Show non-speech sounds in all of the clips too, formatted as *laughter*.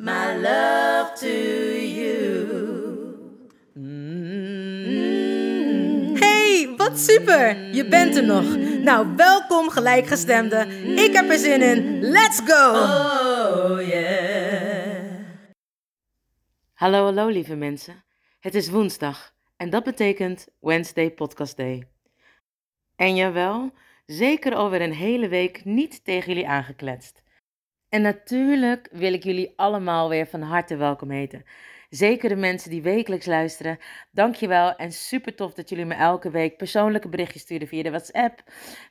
my love to you. Hey, wat super! Je bent er nog. Nou, welkom gelijkgestemde. Ik heb er zin in. Let's go! Oh yeah. Hallo, hallo lieve mensen. Het is woensdag en dat betekent Wednesday Podcast Day. En jawel, zeker alweer een hele week niet tegen jullie aangekletst. En natuurlijk wil ik jullie allemaal weer van harte welkom heten. Zeker de mensen die wekelijks luisteren. Dankjewel en super tof dat jullie me elke week persoonlijke berichtjes sturen via de WhatsApp,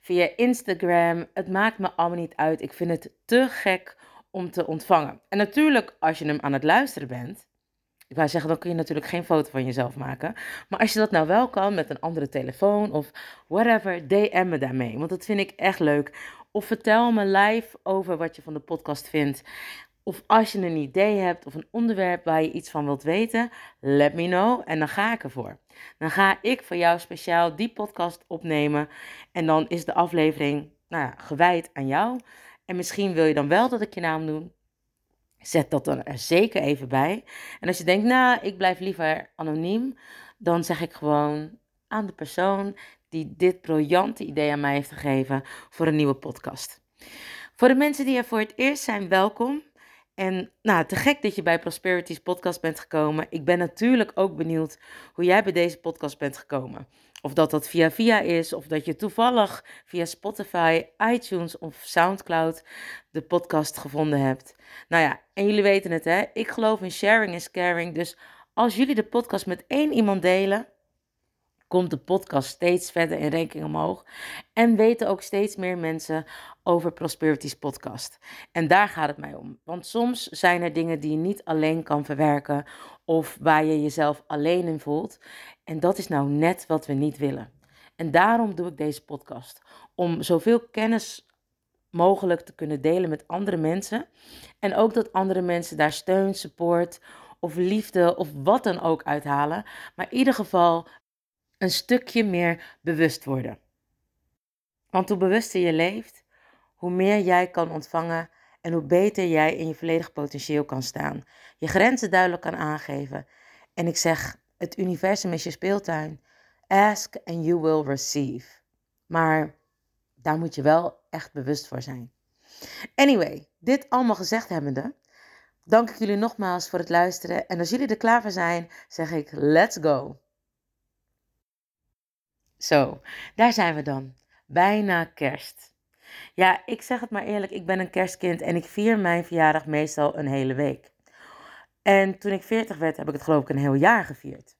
via Instagram. Het maakt me allemaal niet uit. Ik vind het te gek om te ontvangen. En natuurlijk, als je hem aan het luisteren bent, ik wou zeggen, dan kun je natuurlijk geen foto van jezelf maken. Maar als je dat nou wel kan met een andere telefoon of whatever, DM me daarmee. Want dat vind ik echt leuk. Of vertel me live over wat je van de podcast vindt. Of als je een idee hebt of een onderwerp waar je iets van wilt weten, let me know en dan ga ik ervoor. Dan ga ik voor jou speciaal die podcast opnemen en dan is de aflevering nou ja, gewijd aan jou. En misschien wil je dan wel dat ik je naam noem. Zet dat dan er zeker even bij. En als je denkt, nou, ik blijf liever anoniem, dan zeg ik gewoon aan de persoon die dit briljante idee aan mij heeft gegeven voor een nieuwe podcast. Voor de mensen die er voor het eerst zijn, welkom. En nou, te gek dat je bij Prosperities podcast bent gekomen. Ik ben natuurlijk ook benieuwd hoe jij bij deze podcast bent gekomen. Of dat dat via via is, of dat je toevallig via Spotify, iTunes of SoundCloud de podcast gevonden hebt. Nou ja, en jullie weten het hè, ik geloof in sharing is caring. Dus als jullie de podcast met één iemand delen, komt de podcast steeds verder in ranking omhoog. En weten ook steeds meer mensen over Prosperities podcast. En daar gaat het mij om. Want soms zijn er dingen die je niet alleen kan verwerken of waar je jezelf alleen in voelt. En dat is nou net wat we niet willen. En daarom doe ik deze podcast. Om zoveel kennis mogelijk te kunnen delen met andere mensen. En ook dat andere mensen daar steun, support of liefde of wat dan ook uithalen. Maar in ieder geval een stukje meer bewust worden. Want hoe bewuster je leeft, hoe meer jij kan ontvangen en hoe beter jij in je volledig potentieel kan staan. Je grenzen duidelijk kan aangeven. En ik zeg, het universum is je speeltuin. Ask and you will receive. Maar daar moet je wel echt bewust voor zijn. Anyway, dit allemaal gezegd hebbende, dank ik jullie nogmaals voor het luisteren. En als jullie er klaar voor zijn, zeg ik let's go. Zo, daar zijn we dan. Bijna kerst. Ja, ik zeg het maar eerlijk, ik ben een kerstkind en ik vier mijn verjaardag meestal een hele week. En toen ik 40 werd, heb ik het geloof ik een heel jaar gevierd.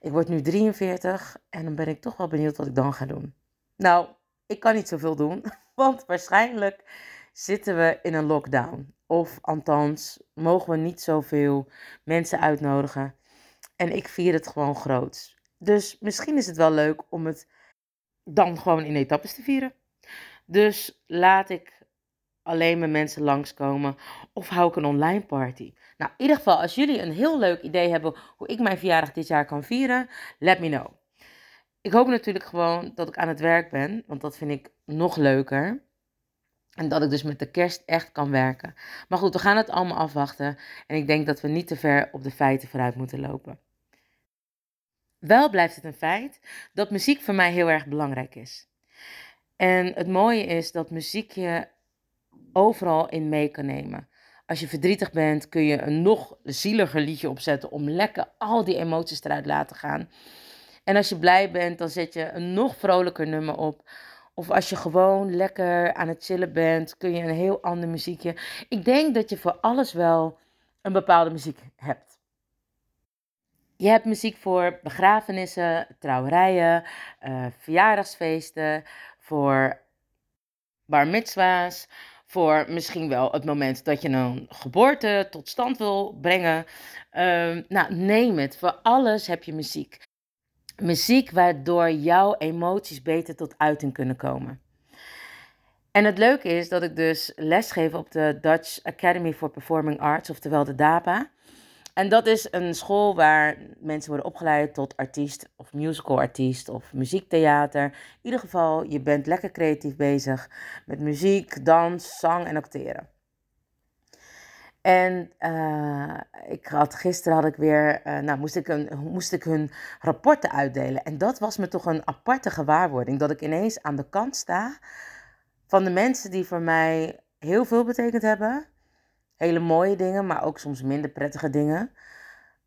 Ik word nu 43 en dan ben ik toch wel benieuwd wat ik dan ga doen. Nou, ik kan niet zoveel doen, *laughs* want waarschijnlijk zitten we in een lockdown. Of althans, mogen we niet zoveel mensen uitnodigen. En ik vier het gewoon groot. Dus misschien is het wel leuk om het dan gewoon in etappes te vieren. Dus laat ik alleen met mensen langskomen of hou ik een online party. Nou, in ieder geval, als jullie een heel leuk idee hebben hoe ik mijn verjaardag dit jaar kan vieren, let me know. Ik hoop natuurlijk gewoon dat ik aan het werk ben, want dat vind ik nog leuker. En dat ik dus met de kerst echt kan werken. Maar goed, we gaan het allemaal afwachten. En ik denk dat we niet te ver op de feiten vooruit moeten lopen. Wel blijft het een feit dat muziek voor mij heel erg belangrijk is. En het mooie is dat muziek je overal in mee kan nemen. Als je verdrietig bent, kun je een nog zieliger liedje opzetten om lekker al die emoties eruit te laten gaan. En als je blij bent, dan zet je een nog vrolijker nummer op. Of als je gewoon lekker aan het chillen bent, kun je een heel ander muziekje. Ik denk dat je voor alles wel een bepaalde muziek hebt. Je hebt muziek voor begrafenissen, trouwerijen, uh, verjaardagsfeesten, voor bar mitzwa's, voor misschien wel het moment dat je een geboorte tot stand wil brengen. Uh, nou, neem het. Voor alles heb je muziek. Muziek waardoor jouw emoties beter tot uiting kunnen komen. En het leuke is dat ik dus lesgeef op de Dutch Academy for Performing Arts, oftewel de DAPA. En dat is een school waar mensen worden opgeleid tot artiest of musical artiest of muziektheater. In ieder geval, je bent lekker creatief bezig met muziek, dans, zang en acteren. En uh, ik had, gisteren had ik weer, uh, nou moest ik, een, moest ik hun rapporten uitdelen. En dat was me toch een aparte gewaarwording. Dat ik ineens aan de kant sta van de mensen die voor mij heel veel betekend hebben. Hele mooie dingen, maar ook soms minder prettige dingen.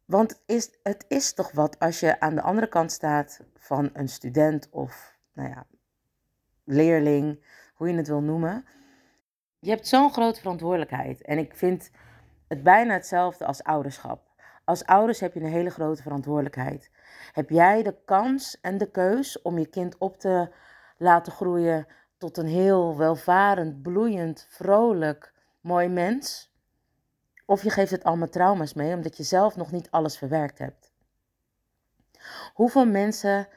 Want is, het is toch wat als je aan de andere kant staat van een student of nou ja, leerling, hoe je het wil noemen. Je hebt zo'n grote verantwoordelijkheid. En ik vind het bijna hetzelfde als ouderschap. Als ouders heb je een hele grote verantwoordelijkheid. Heb jij de kans en de keus om je kind op te laten groeien tot een heel welvarend, bloeiend, vrolijk, mooi mens? Of je geeft het allemaal trauma's mee omdat je zelf nog niet alles verwerkt hebt. Hoeveel mensen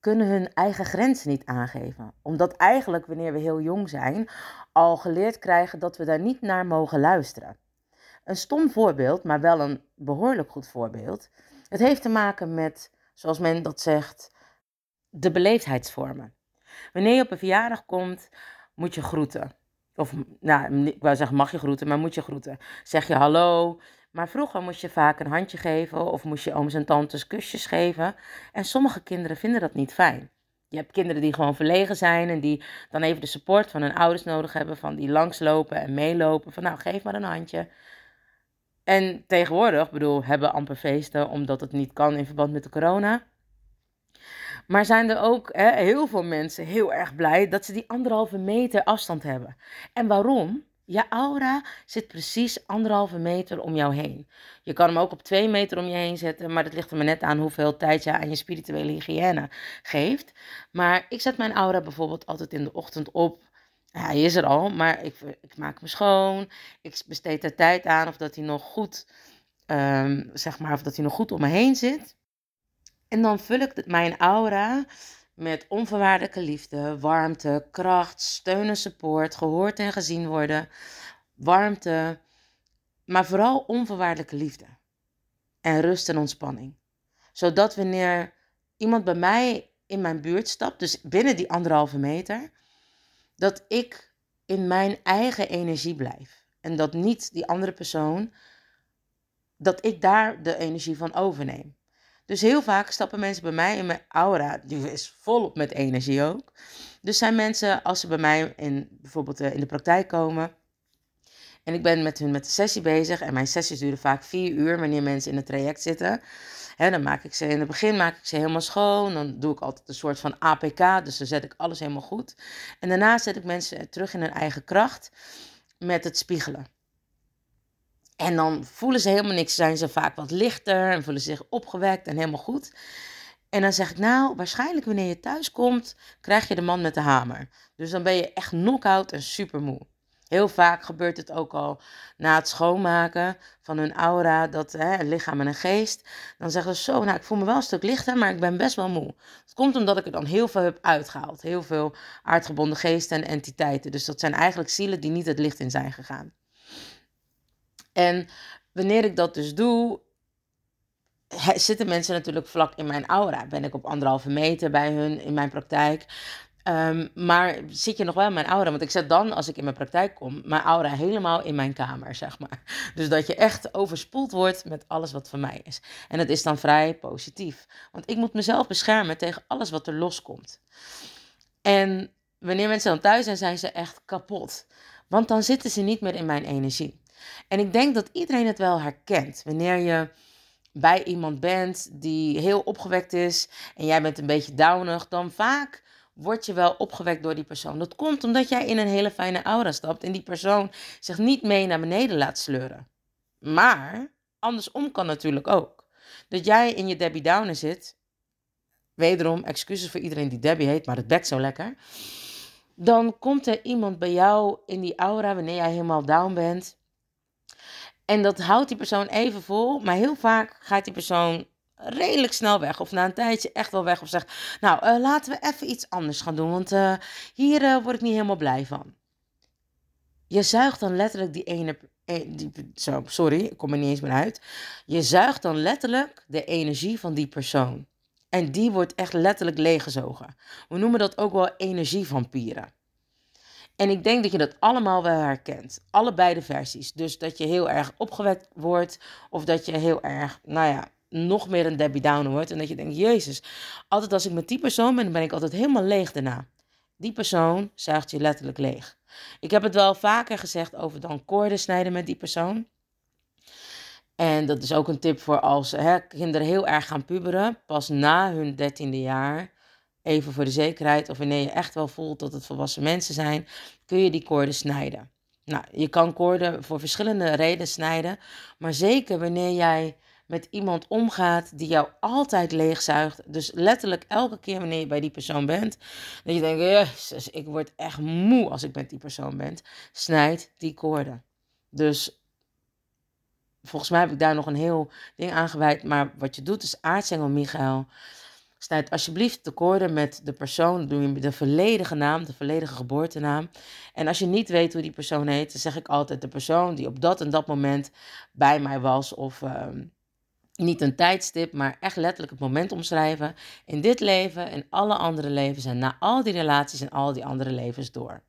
kunnen hun eigen grenzen niet aangeven? Omdat eigenlijk wanneer we heel jong zijn al geleerd krijgen dat we daar niet naar mogen luisteren. Een stom voorbeeld, maar wel een behoorlijk goed voorbeeld. Het heeft te maken met, zoals men dat zegt, de beleefdheidsvormen. Wanneer je op een verjaardag komt, moet je groeten. Of, nou, ik wou zeggen mag je groeten, maar moet je groeten. Zeg je hallo. Maar vroeger moest je vaak een handje geven of moest je ooms en tantes kusjes geven. En sommige kinderen vinden dat niet fijn. Je hebt kinderen die gewoon verlegen zijn en die dan even de support van hun ouders nodig hebben. Van die langslopen en meelopen. Van nou, geef maar een handje. En tegenwoordig, bedoel, hebben amper feesten omdat het niet kan in verband met de corona. Maar zijn er ook hè, heel veel mensen heel erg blij dat ze die anderhalve meter afstand hebben. En waarom? Je aura zit precies anderhalve meter om jou heen. Je kan hem ook op twee meter om je heen zetten, maar dat ligt er maar net aan hoeveel tijd je aan je spirituele hygiëne geeft. Maar ik zet mijn aura bijvoorbeeld altijd in de ochtend op hij is er al, maar ik, ik maak me schoon. Ik besteed er tijd aan of dat hij nog goed, um, zeg maar, of dat hij nog goed om me heen zit. En dan vul ik mijn aura met onvoorwaardelijke liefde, warmte, kracht, steun en support, gehoord en gezien worden, warmte, maar vooral onvoorwaardelijke liefde. En rust en ontspanning. Zodat wanneer iemand bij mij in mijn buurt stapt, dus binnen die anderhalve meter, dat ik in mijn eigen energie blijf. En dat niet die andere persoon, dat ik daar de energie van overneem. Dus heel vaak stappen mensen bij mij in mijn aura, die is volop met energie ook. Dus zijn mensen, als ze bij mij in, bijvoorbeeld eh, in de praktijk komen, en ik ben met hun met de sessie bezig, en mijn sessies duren vaak vier uur wanneer mensen in het traject zitten. He, dan maak ik ze in het begin maak ik ze helemaal schoon. Dan doe ik altijd een soort van APK. Dus dan zet ik alles helemaal goed. En daarna zet ik mensen terug in hun eigen kracht met het spiegelen. En dan voelen ze helemaal niks. Zijn ze vaak wat lichter en voelen zich opgewekt en helemaal goed. En dan zeg ik, nou, waarschijnlijk wanneer je thuis komt, krijg je de man met de hamer. Dus dan ben je echt knock-out en super moe. Heel vaak gebeurt het ook al na het schoonmaken van hun aura, dat hè, lichaam en een geest. Dan zeggen ze zo, nou ik voel me wel een stuk lichter, maar ik ben best wel moe. Het komt omdat ik er dan heel veel heb uitgehaald. Heel veel aardgebonden geesten en entiteiten. Dus dat zijn eigenlijk zielen die niet het licht in zijn gegaan. En wanneer ik dat dus doe, zitten mensen natuurlijk vlak in mijn aura. Ben ik op anderhalve meter bij hun in mijn praktijk. Ehm, maar zit je nog wel in mijn aura? Want ik zet dan, als ik in mijn praktijk kom, mijn aura helemaal in mijn kamer, zeg maar. *laughs* Dus dat je echt overspoeld wordt met alles wat van mij is. En dat is dan vrij positief. Want ik moet mezelf beschermen tegen alles wat er loskomt. En wanneer mensen dan thuis zijn, zijn ze echt kapot. Want dan zitten ze niet meer in mijn energie. En ik denk dat iedereen het wel herkent. Wanneer je bij iemand bent die heel opgewekt is en jij bent een beetje downig, dan vaak word je wel opgewekt door die persoon. Dat komt omdat jij in een hele fijne aura stapt en die persoon zich niet mee naar beneden laat sleuren. Maar andersom kan natuurlijk ook. Dat jij in je Debbie Downer zit. Wederom, excuses voor iedereen die Debbie heet, maar het bekt zo lekker. Dan komt er iemand bij jou in die aura wanneer jij helemaal down bent. En dat houdt die persoon even vol, maar heel vaak gaat die persoon redelijk snel weg. Of na een tijdje echt wel weg. Of zegt, nou uh, laten we even iets anders gaan doen, want uh, hier uh, word ik niet helemaal blij van. Je zuigt dan letterlijk die ene, die, zo, sorry, ik kom er niet eens meer uit. Je zuigt dan letterlijk de energie van die persoon. En die wordt echt letterlijk leeggezogen. We noemen dat ook wel energievampieren. En ik denk dat je dat allemaal wel herkent. Allebei de versies. Dus dat je heel erg opgewekt wordt. Of dat je heel erg, nou ja, nog meer een Debbie Downer wordt. En dat je denkt, jezus, altijd als ik met die persoon ben, ben ik altijd helemaal leeg daarna. Die persoon zuigt je letterlijk leeg. Ik heb het wel vaker gezegd over dan koorden snijden met die persoon. En dat is ook een tip voor als hè, kinderen heel erg gaan puberen. Pas na hun dertiende jaar, even voor de zekerheid, of wanneer je echt wel voelt dat het volwassen mensen zijn, kun je die koorden snijden. Nou, je kan koorden voor verschillende redenen snijden. Maar zeker wanneer jij met iemand omgaat die jou altijd leegzuigt. Dus letterlijk elke keer wanneer je bij die persoon bent, dat je denkt, jezus, ik word echt moe als ik met die persoon ben. Snijd die koorden. Dus volgens mij heb ik daar nog een heel ding aan gewijd. Maar wat je doet is aartsengel Michael. Snijd alsjeblieft de koorden met de persoon. De volledige naam, de volledige geboortenaam. En als je niet weet hoe die persoon heet, dan zeg ik altijd de persoon die op dat en dat moment bij mij was. Of uh, niet een tijdstip, maar echt letterlijk het moment omschrijven. In dit leven en alle andere levens en na al die relaties en al die andere levens door.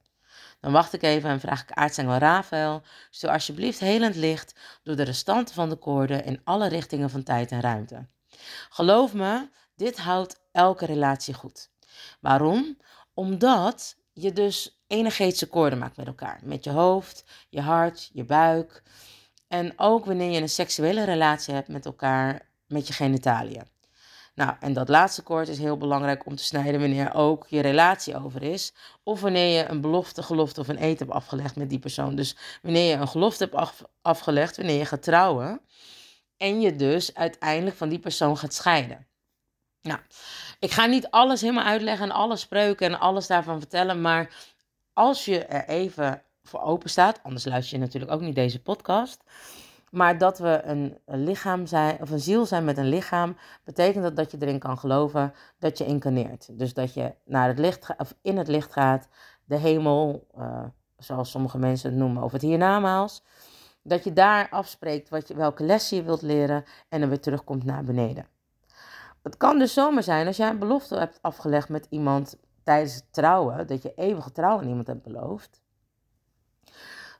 Dan wacht ik even en vraag ik aartsengel Rafael, stuur alsjeblieft helend licht door de restanten van de koorden in alle richtingen van tijd en ruimte. Geloof me, dit houdt elke relatie goed. Waarom? Omdat je dus energetische koorden maakt met elkaar. Met je hoofd, je hart, je buik, en ook wanneer je een seksuele relatie hebt met elkaar, met je genitaliën. Nou, en dat laatste koord is heel belangrijk om te snijden wanneer ook je relatie over is. Of wanneer je een belofte, gelofte of een eten hebt afgelegd met die persoon. Dus wanneer je een gelofte hebt afgelegd, wanneer je gaat trouwen. En je dus uiteindelijk van die persoon gaat scheiden. Nou, ik ga niet alles helemaal uitleggen en alle spreuken en alles daarvan vertellen. Maar als je er even voor open staat. Anders luister je natuurlijk ook niet deze podcast. Maar dat we een, lichaam zijn, of een ziel zijn met een lichaam, betekent dat dat je erin kan geloven dat je incarneert. Dus dat je naar het licht of in het licht gaat, de hemel, uh, zoals sommige mensen het noemen, of het hiernamaals. Dat je daar afspreekt wat je, welke les je wilt leren en dan weer terugkomt naar beneden. Het kan dus zomaar zijn als jij een belofte hebt afgelegd met iemand tijdens het trouwen, dat je eeuwige trouw aan iemand hebt beloofd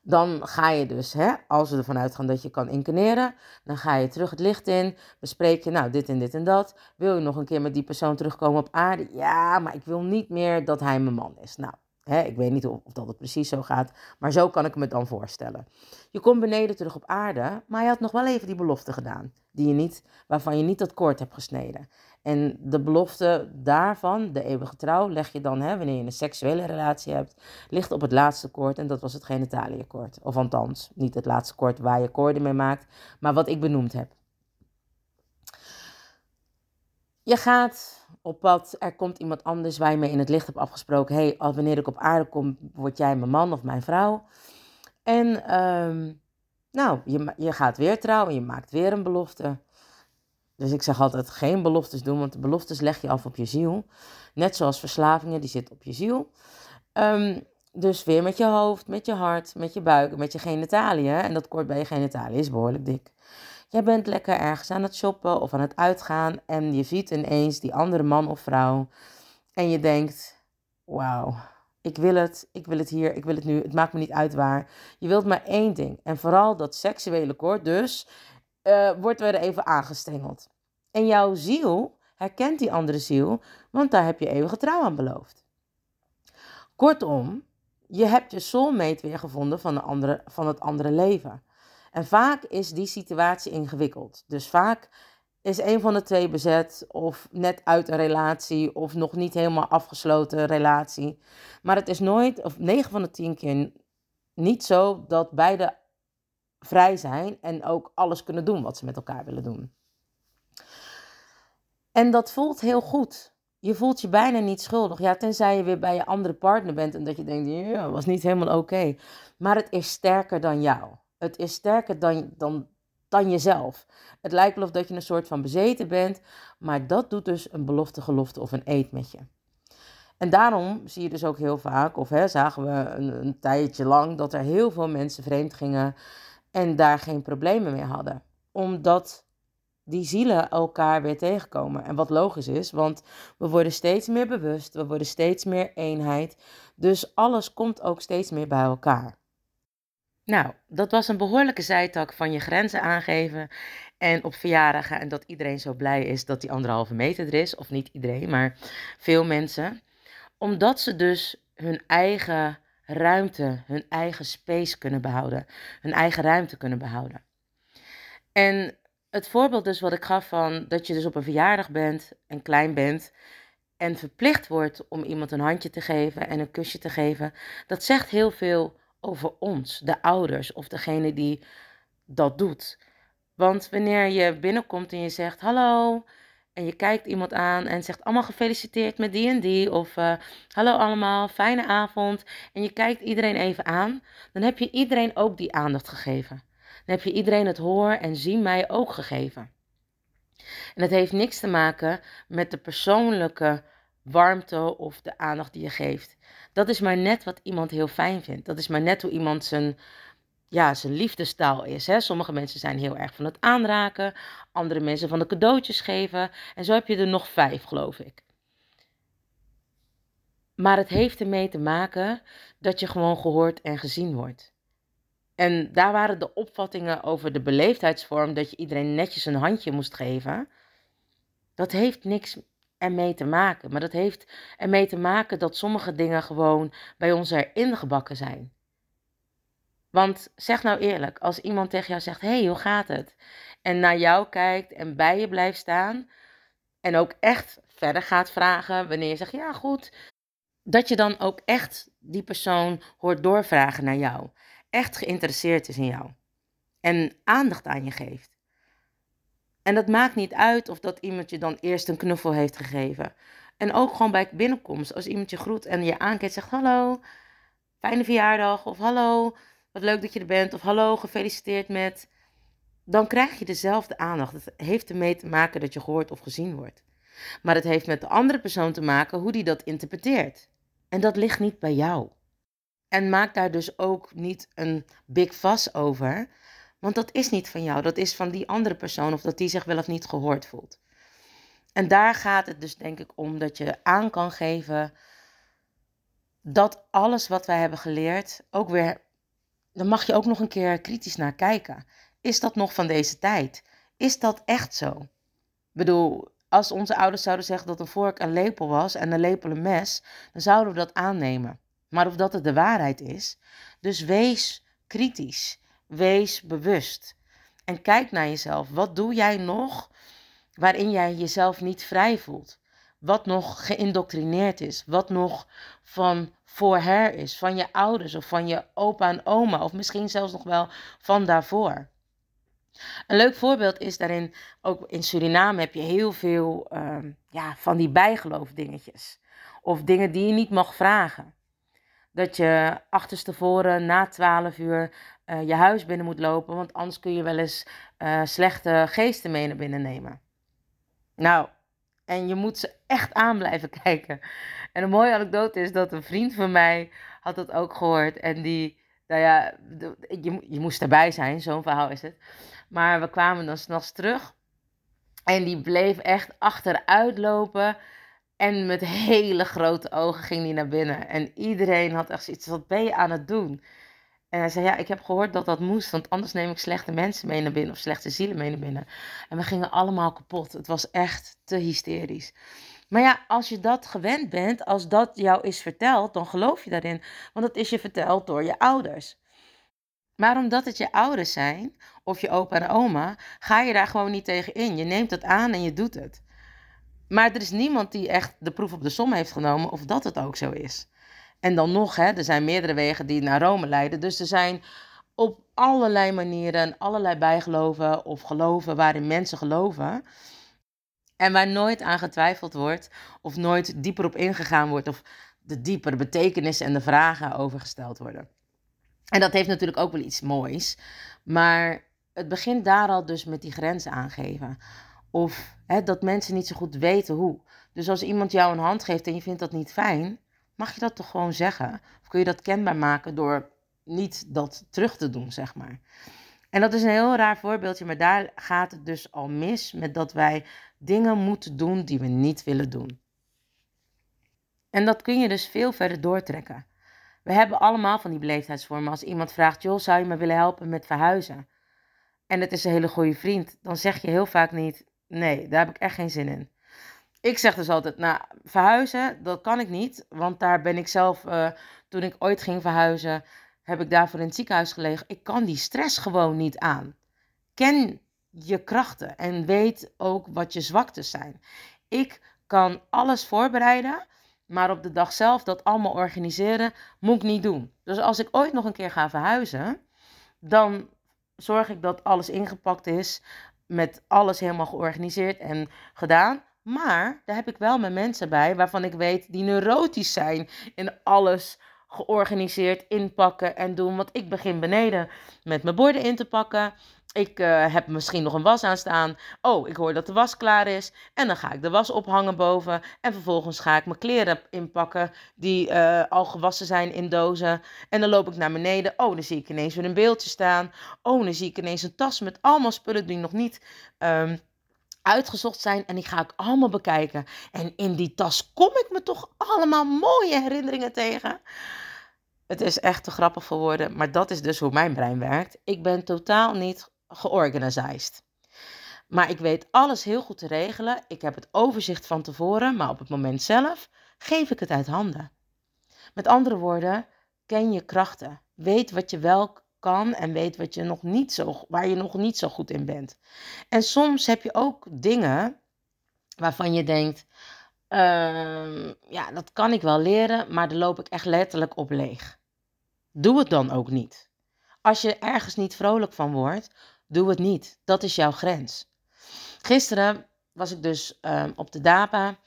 dan ga je dus, hè, als we ervan uitgaan dat je kan incarneren, dan ga je terug het licht in, bespreek je, nou, dit en dit en dat. Wil je nog een keer met die persoon terugkomen op aarde? Ja, maar ik wil niet meer dat hij mijn man is. Nou, ik weet niet of, dat het precies zo gaat, maar zo kan ik me dan voorstellen. Je komt beneden terug op aarde, maar je had nog wel even die belofte gedaan, die je niet, waarvan je niet dat koord hebt gesneden. En de belofte daarvan, de eeuwige trouw, leg je dan, hè, wanneer je een seksuele relatie hebt, ligt op het laatste koord en dat was het genitaliënkoord. Of althans, niet het laatste koord waar je koorden mee maakt, maar wat ik benoemd heb. Je gaat op pad, er komt iemand anders waar je mee in het licht hebt afgesproken. hey, wanneer ik op aarde kom, word jij mijn man of mijn vrouw. En um, nou, je, je gaat weer trouwen, je maakt weer een belofte. Dus ik zeg altijd geen beloftes doen, want de beloftes leg je af op je ziel. Net zoals verslavingen, die zitten op je ziel. Ehm, dus weer met je hoofd, met je hart, met je buik, met je genitaliën. En dat kort bij je genitaliën is behoorlijk dik. Jij bent lekker ergens aan het shoppen of aan het uitgaan en je ziet ineens die andere man of vrouw. En je denkt, wauw, ik wil het, ik wil het hier, ik wil het nu, het maakt me niet uit waar. Je wilt maar één ding. En vooral dat seksuele koord dus, uh, wordt er even aangestengeld. En jouw ziel herkent die andere ziel, want daar heb je eeuwige trouw aan beloofd. Kortom, je hebt je soulmate weer gevonden van, de andere, van het andere leven. En vaak is die situatie ingewikkeld. Dus vaak is een van de twee bezet of net uit een relatie of nog niet helemaal afgesloten relatie. Maar het is nooit, of 9 van de 10 keer niet zo dat beide vrij zijn en ook alles kunnen doen wat ze met elkaar willen doen. En dat voelt heel goed. Je voelt je bijna niet schuldig. Ja, tenzij je weer bij je andere partner bent en dat je denkt, ja, was niet helemaal oké. Maar het is sterker dan jou. Het is sterker dan, dan, dan jezelf. Het lijkt wel of dat je een soort van bezeten bent, maar dat doet dus een belofte, gelofte of een eet met je. En daarom zie je dus ook heel vaak, of hè, zagen we een, een tijdje lang, dat er heel veel mensen vreemd gingen en daar geen problemen mee hadden. Omdat die zielen elkaar weer tegenkomen. En wat logisch is, want we worden steeds meer bewust, we worden steeds meer eenheid. Dus alles komt ook steeds meer bij elkaar. Nou, dat was een behoorlijke zijtak van je grenzen aangeven en op verjaardagen en dat iedereen zo blij is dat die anderhalve meter er is. Of niet iedereen, maar veel mensen. Omdat ze dus hun eigen ruimte, hun eigen space kunnen behouden. Hun eigen ruimte kunnen behouden. En het voorbeeld dus wat ik gaf van dat je dus op een verjaardag bent en klein bent en verplicht wordt om iemand een handje te geven en een kusje te geven, dat zegt heel veel over ons, de ouders of degene die dat doet. Want wanneer je binnenkomt en je zegt hallo en je kijkt iemand aan en zegt allemaal gefeliciteerd met die en die of uh, hallo allemaal, fijne avond en je kijkt iedereen even aan, dan heb je iedereen ook die aandacht gegeven. Dan heb je iedereen het hoor en zien mij ook gegeven. En het heeft niks te maken met de persoonlijke warmte of de aandacht die je geeft. Dat is maar net wat iemand heel fijn vindt. Dat is maar net hoe iemand zijn, ja, zijn liefdestaal is. Hè? Sommige mensen zijn heel erg van het aanraken, andere mensen van de cadeautjes geven. En zo heb je er nog vijf, geloof ik. Maar het heeft ermee te maken dat je gewoon gehoord en gezien wordt. En daar waren de opvattingen over de beleefdheidsvorm dat je iedereen netjes een handje moest geven. Dat heeft niks ermee te maken. Maar dat heeft ermee te maken dat sommige dingen gewoon bij ons erin gebakken zijn. Want zeg nou eerlijk, als iemand tegen jou zegt: hey, hoe gaat het? En naar jou kijkt en bij je blijft staan. En ook echt verder gaat vragen wanneer je zegt: ja, goed. Dat je dan ook echt die persoon hoort doorvragen naar jou echt geïnteresseerd is in jou en aandacht aan je geeft. En dat maakt niet uit of dat iemand je dan eerst een knuffel heeft gegeven. En ook gewoon bij binnenkomst, als iemand je groet en je aankijkt, zegt hallo, fijne verjaardag, of hallo, wat leuk dat je er bent, of hallo, gefeliciteerd met. Dan krijg je dezelfde aandacht. Het heeft ermee te maken dat je gehoord of gezien wordt. Maar het heeft met de andere persoon te maken hoe die dat interpreteert. En dat ligt niet bij jou. En maak daar dus ook niet een big fuss over. Want dat is niet van jou. Dat is van die andere persoon. Of dat die zich wel of niet gehoord voelt. En daar gaat het dus denk ik om dat je aan kan geven dat alles wat wij hebben geleerd ook weer. Dan mag je ook nog een keer kritisch naar kijken. Is dat nog van deze tijd? Is dat echt zo? Ik bedoel, als onze ouders zouden zeggen dat een vork een lepel was en een lepel een mes, dan zouden we dat aannemen maar of dat het de waarheid is. Dus wees kritisch, wees bewust en kijk naar jezelf. Wat doe jij nog waarin jij jezelf niet vrij voelt? Wat nog geïndoctrineerd is, wat nog van voorher is, van je ouders of van je opa en oma, of misschien zelfs nog wel van daarvoor. Een leuk voorbeeld is daarin, ook in Suriname heb je heel veel uh, ja, van die bijgeloofdingetjes. Of dingen die je niet mag vragen dat je achterstevoren na 12 uur uh, je huis binnen moet lopen, want anders kun je wel eens uh, slechte geesten mee naar binnen nemen. Nou, en je moet ze echt aan blijven *laughs* kijken. En een mooie anekdote is dat een vriend van mij had dat ook gehoord en die, nou ja, je, je moest erbij zijn, zo'n verhaal is het. Maar we kwamen dan s'nachts terug en die bleef echt achteruit lopen. En met hele grote ogen ging hij naar binnen. En iedereen had echt zoiets, wat ben je aan het doen? En hij zei, ja, ik heb gehoord dat dat moest, want anders neem ik slechte mensen mee naar binnen of slechte zielen mee naar binnen. En we gingen allemaal kapot. Het was echt te hysterisch. Maar ja, als je dat gewend bent, als dat jou is verteld, dan geloof je daarin. Want dat is je verteld door je ouders. Maar omdat het je ouders zijn, of je opa en oma, ga je daar gewoon niet tegen in. Je neemt het aan en je doet het. Maar er is niemand die echt de proef op de som heeft genomen of dat het ook zo is. En dan nog, hè, er zijn meerdere wegen die naar Rome leiden. Dus er zijn op allerlei manieren allerlei bijgeloven of geloven waarin mensen geloven. En waar nooit aan getwijfeld wordt of nooit dieper op ingegaan wordt of de diepere betekenissen en de vragen over gesteld worden. En dat heeft natuurlijk ook wel iets moois. Maar het begint daar al dus met die grenzen aangeven. Of hè, dat mensen niet zo goed weten hoe. Dus als iemand jou een hand geeft en je vindt dat niet fijn, mag je dat toch gewoon zeggen? Of kun je dat kenbaar maken door niet dat terug te doen, zeg maar. En dat is een heel raar voorbeeldje, maar daar gaat het dus al mis met dat wij dingen moeten doen die we niet willen doen. En dat kun je dus veel verder doortrekken. We hebben allemaal van die beleefdheidsvormen. Als iemand vraagt, joh, zou je me willen helpen met verhuizen? En het is een hele goede vriend. Dan zeg je heel vaak niet, nee, daar heb ik echt geen zin in. Ik zeg dus altijd, nou, verhuizen, dat kan ik niet. Want daar ben ik zelf, uh, toen ik ooit ging verhuizen, heb ik daarvoor in het ziekenhuis gelegen. Ik kan die stress gewoon niet aan. Ken je krachten en weet ook wat je zwaktes zijn. Ik kan alles voorbereiden, maar op de dag zelf dat allemaal organiseren, moet ik niet doen. Dus als ik ooit nog een keer ga verhuizen, dan zorg ik dat alles ingepakt is, met alles helemaal georganiseerd en gedaan. Maar daar heb ik wel mijn mensen bij waarvan ik weet die neurotisch zijn in alles georganiseerd inpakken en doen. Want ik begin beneden met mijn borden in te pakken. Ik uh, heb misschien nog een was aan staan. Oh, ik hoor dat de was klaar is. En dan ga ik de was ophangen boven. En vervolgens ga ik mijn kleren inpakken die uh, al gewassen zijn in dozen. En dan loop ik naar beneden. Oh, dan zie ik ineens weer een beeldje staan. Oh, dan zie ik ineens een tas met allemaal spullen die nog niet um, uitgezocht zijn. En die ga ik allemaal bekijken. En in die tas kom ik me toch allemaal mooie herinneringen tegen. Het is echt te grappig voor woorden, maar dat is dus hoe mijn brein werkt. Ik ben totaal niet georganiseerd. Maar ik weet alles heel goed te regelen. Ik heb het overzicht van tevoren, maar op het moment zelf geef ik het uit handen. Met andere woorden, ken je krachten. Weet wat je wel kan en weet wat je nog niet zo, waar je nog niet zo goed in bent. En soms heb je ook dingen waarvan je denkt, uh, ja, dat kan ik wel leren, maar daar loop ik echt letterlijk op leeg. Doe het dan ook niet. Als je ergens niet vrolijk van wordt, doe het niet. Dat is jouw grens. Gisteren was ik dus um, op de DAPA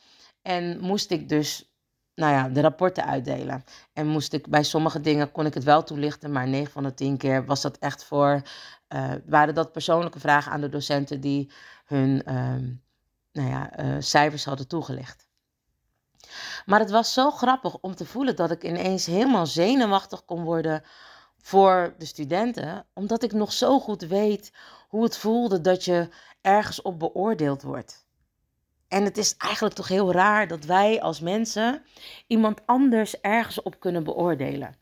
en moest ik dus nou ja, de rapporten uitdelen. En moest ik bij sommige dingen kon ik het wel toelichten, maar 9 van de 10 keer was dat echt voor, uh, waren dat persoonlijke vragen aan de docenten die hun um, nou ja, uh, cijfers hadden toegelicht. Maar het was zo grappig om te voelen dat ik ineens helemaal zenuwachtig kon worden voor de studenten, omdat ik nog zo goed weet hoe het voelde dat je ergens op beoordeeld wordt. En het is eigenlijk toch heel raar dat wij als mensen iemand anders ergens op kunnen beoordelen.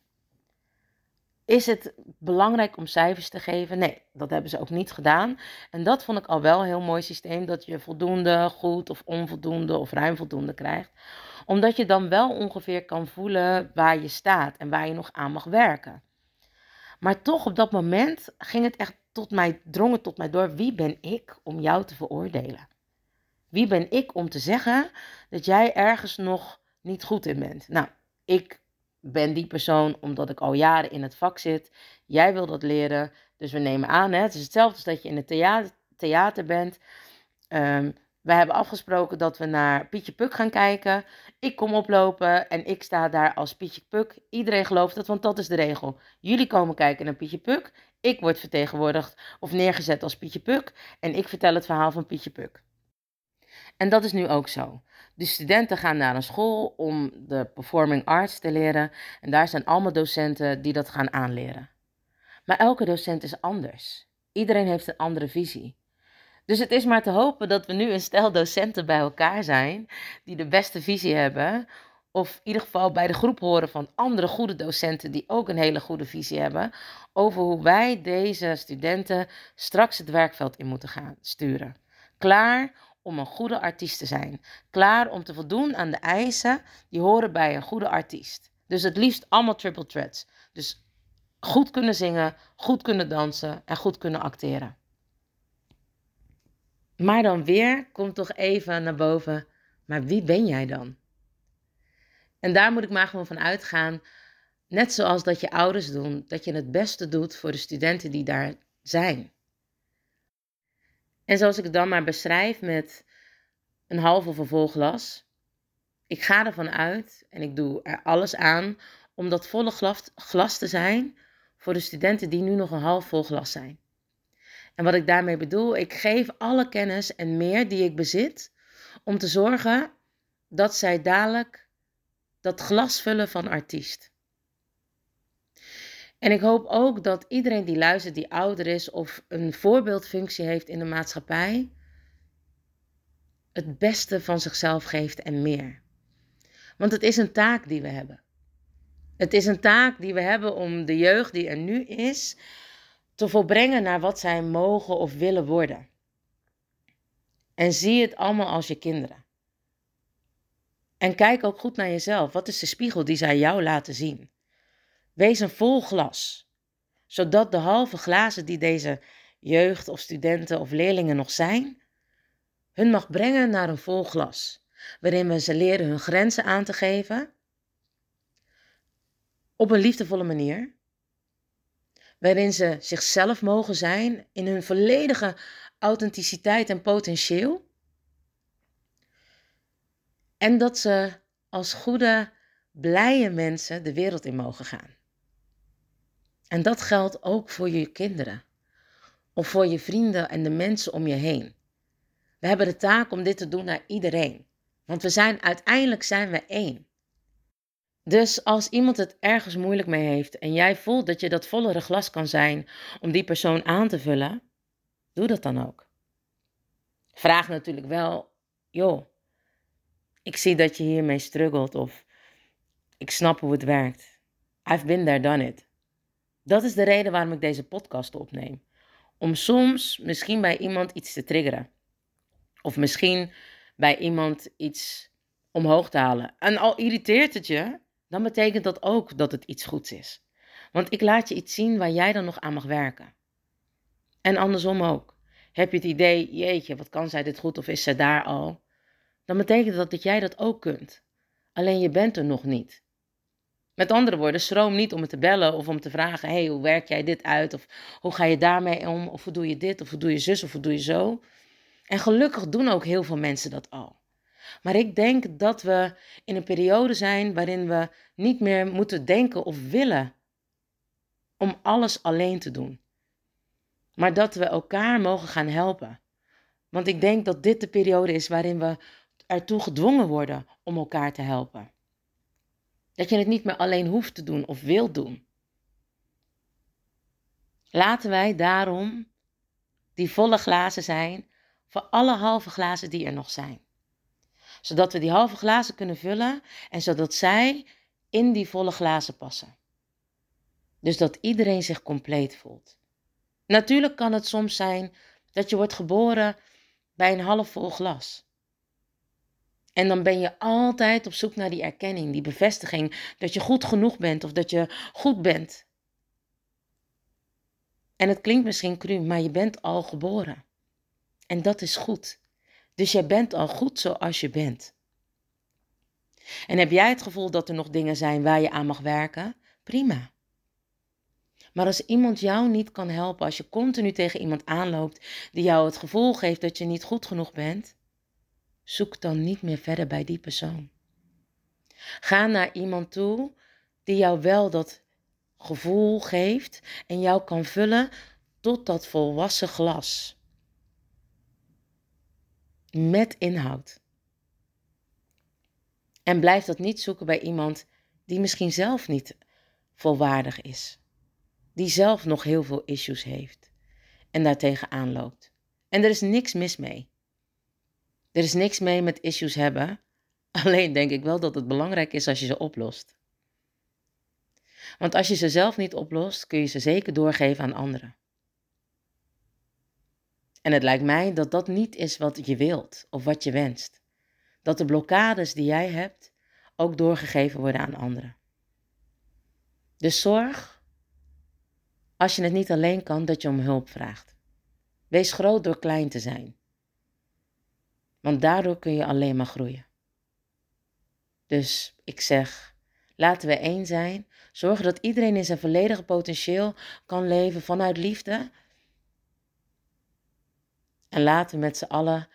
Is het belangrijk om cijfers te geven? Nee, dat hebben ze ook niet gedaan. En dat vond ik al wel een heel mooi systeem, dat je voldoende, goed of onvoldoende of ruim voldoende krijgt. Omdat je dan wel ongeveer kan voelen waar je staat en waar je nog aan mag werken. Maar toch op dat moment ging het echt tot mij, drong het tot mij door, wie ben ik om jou te veroordelen? Wie ben ik om te zeggen dat jij ergens nog niet goed in bent? Nou, ik ben die persoon omdat ik al jaren in het vak zit. Jij wil dat leren, dus we nemen aan. Hè? Het is hetzelfde als dat je in het theater, bent. Um, we hebben afgesproken dat we naar Pietje Puk gaan kijken. Ik kom oplopen en ik sta daar als Pietje Puk. Iedereen gelooft dat, want dat is de regel. Jullie komen kijken naar Pietje Puk. Ik word vertegenwoordigd of neergezet als Pietje Puk. En ik vertel het verhaal van Pietje Puk. En dat is nu ook zo. De studenten gaan naar een school om de performing arts te leren. En daar zijn allemaal docenten die dat gaan aanleren. Maar elke docent is anders. Iedereen heeft een andere visie. Dus het is maar te hopen dat we nu een stel docenten bij elkaar zijn die de beste visie hebben. Of in ieder geval bij de groep horen van andere goede docenten die ook een hele goede visie hebben. Over hoe wij deze studenten straks het werkveld in moeten gaan sturen. Klaar om een goede artiest te zijn. Klaar om te voldoen aan de eisen die horen bij een goede artiest. Dus het liefst allemaal triple threats. Dus goed kunnen zingen, goed kunnen dansen en goed kunnen acteren. Maar dan weer komt toch even naar boven, maar wie ben jij dan? En daar moet ik maar gewoon van uitgaan, net zoals dat je ouders doen, dat je het beste doet voor de studenten die daar zijn. En zoals ik het dan maar beschrijf met een half of een vol glas. Ik ga ervan uit en ik doe er alles aan om dat volle glas, glas te zijn voor de studenten die nu nog een half vol glas zijn. En wat ik daarmee bedoel, ik geef alle kennis en meer die ik bezit om te zorgen dat zij dadelijk dat glas vullen van artiest. En ik hoop ook dat iedereen die luistert, die ouder is of een voorbeeldfunctie heeft in de maatschappij, het beste van zichzelf geeft en meer. Want het is een taak die we hebben. Het is een taak die we hebben om de jeugd die er nu is te volbrengen naar wat zij mogen of willen worden. En zie het allemaal als je kinderen. En kijk ook goed naar jezelf. Wat is de spiegel die zij jou laten zien? Wees een vol glas, zodat de halve glazen die deze jeugd of studenten of leerlingen nog zijn, hun mag brengen naar een vol glas, waarin we ze leren hun grenzen aan te geven op een liefdevolle manier, waarin ze zichzelf mogen zijn in hun volledige authenticiteit en potentieel. En dat ze als goede, blije mensen de wereld in mogen gaan. En dat geldt ook voor je kinderen. Of voor je vrienden en de mensen om je heen. We hebben de taak om dit te doen naar iedereen. Want we zijn uiteindelijk zijn we één. Dus als iemand het ergens moeilijk mee heeft en jij voelt dat je dat vollere glas kan zijn om die persoon aan te vullen, doe dat dan ook. Vraag natuurlijk wel, joh, ik zie dat je hiermee struggelt of ik snap hoe het werkt. I've been there, done it. Dat is de reden waarom ik deze podcast opneem. Om soms misschien bij iemand iets te triggeren. Of misschien bij iemand iets omhoog te halen. En al irriteert het je, dan betekent dat ook dat het iets goeds is. Want ik laat je iets zien waar jij dan nog aan mag werken. En andersom ook. Heb je het idee, jeetje, wat kan zij dit goed of is zij daar al? Dan betekent dat dat jij dat ook kunt. Alleen je bent er nog niet. Met andere woorden, schroom niet om me te bellen of om te vragen: hey, hoe werk jij dit uit? Of hoe ga je daarmee om? Of hoe doe je dit? Of hoe doe je zus? Of hoe doe je zo? En gelukkig doen ook heel veel mensen dat al. Maar ik denk dat we in een periode zijn waarin we niet meer moeten denken of willen om alles alleen te doen. Maar dat we elkaar mogen gaan helpen. Want ik denk dat dit de periode is waarin we ertoe gedwongen worden om elkaar te helpen. Dat je het niet meer alleen hoeft te doen of wilt doen. Laten wij daarom die volle glazen zijn voor alle halve glazen die er nog zijn. Zodat we die halve glazen kunnen vullen en zodat zij in die volle glazen passen. Dus dat iedereen zich compleet voelt. Natuurlijk kan het soms zijn dat je wordt geboren bij een half vol glas. En dan ben je altijd op zoek naar die erkenning, die bevestiging dat je goed genoeg bent of dat je goed bent. En het klinkt misschien cru, maar je bent al geboren. En dat is goed. Dus jij bent al goed zoals je bent. En heb jij het gevoel dat er nog dingen zijn waar je aan mag werken? Prima. Maar als iemand jou niet kan helpen, als je continu tegen iemand aanloopt die jou het gevoel geeft dat je niet goed genoeg bent, Zoek dan niet meer verder bij die persoon. Ga naar iemand toe die jou wel dat gevoel geeft en jou kan vullen tot dat volwassen glas. Met inhoud. En blijf dat niet zoeken bij iemand die misschien zelf niet volwaardig is. Die zelf nog heel veel issues heeft en daartegen aanloopt. En er is niks mis mee. Er is niks mee met issues hebben. *laughs* Alleen denk ik wel dat het belangrijk is als je ze oplost. Want als je ze zelf niet oplost, kun je ze zeker doorgeven aan anderen. En het lijkt mij dat dat niet is wat je wilt of wat je wenst. Dat de blokkades die jij hebt ook doorgegeven worden aan anderen. Dus zorg als je het niet alleen kan, dat je om hulp vraagt. Wees groot door klein te zijn. Want daardoor kun je alleen maar groeien. Dus ik zeg, laten we één zijn. Zorgen dat iedereen in zijn volledige potentieel kan leven vanuit liefde. En laten we met z'n allen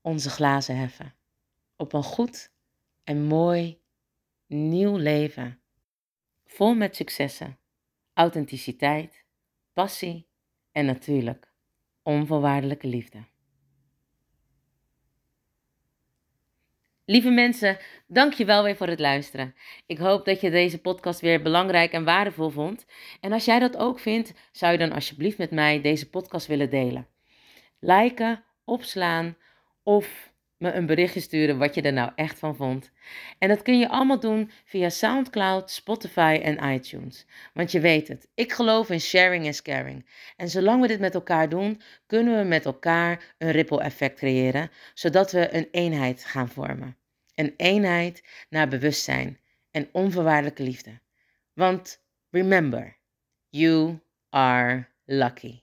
onze glazen heffen. Op een goed en mooi nieuw leven. Vol met successen, authenticiteit, passie en natuurlijk onvoorwaardelijke liefde. Lieve mensen, dank je wel weer voor het luisteren. Ik hoop dat je deze podcast weer belangrijk en waardevol vond. En als jij dat ook vindt, zou je dan alsjeblieft met mij deze podcast willen delen. Liken, opslaan of me een berichtje sturen wat je er nou echt van vond. En dat kun je allemaal doen via SoundCloud, Spotify en iTunes. Want je weet het, ik geloof in sharing en caring. En zolang we dit met elkaar doen, kunnen we met elkaar een ripple effect creëren, zodat we een eenheid gaan vormen. Een eenheid naar bewustzijn en onvoorwaardelijke liefde. Want remember, you are lucky.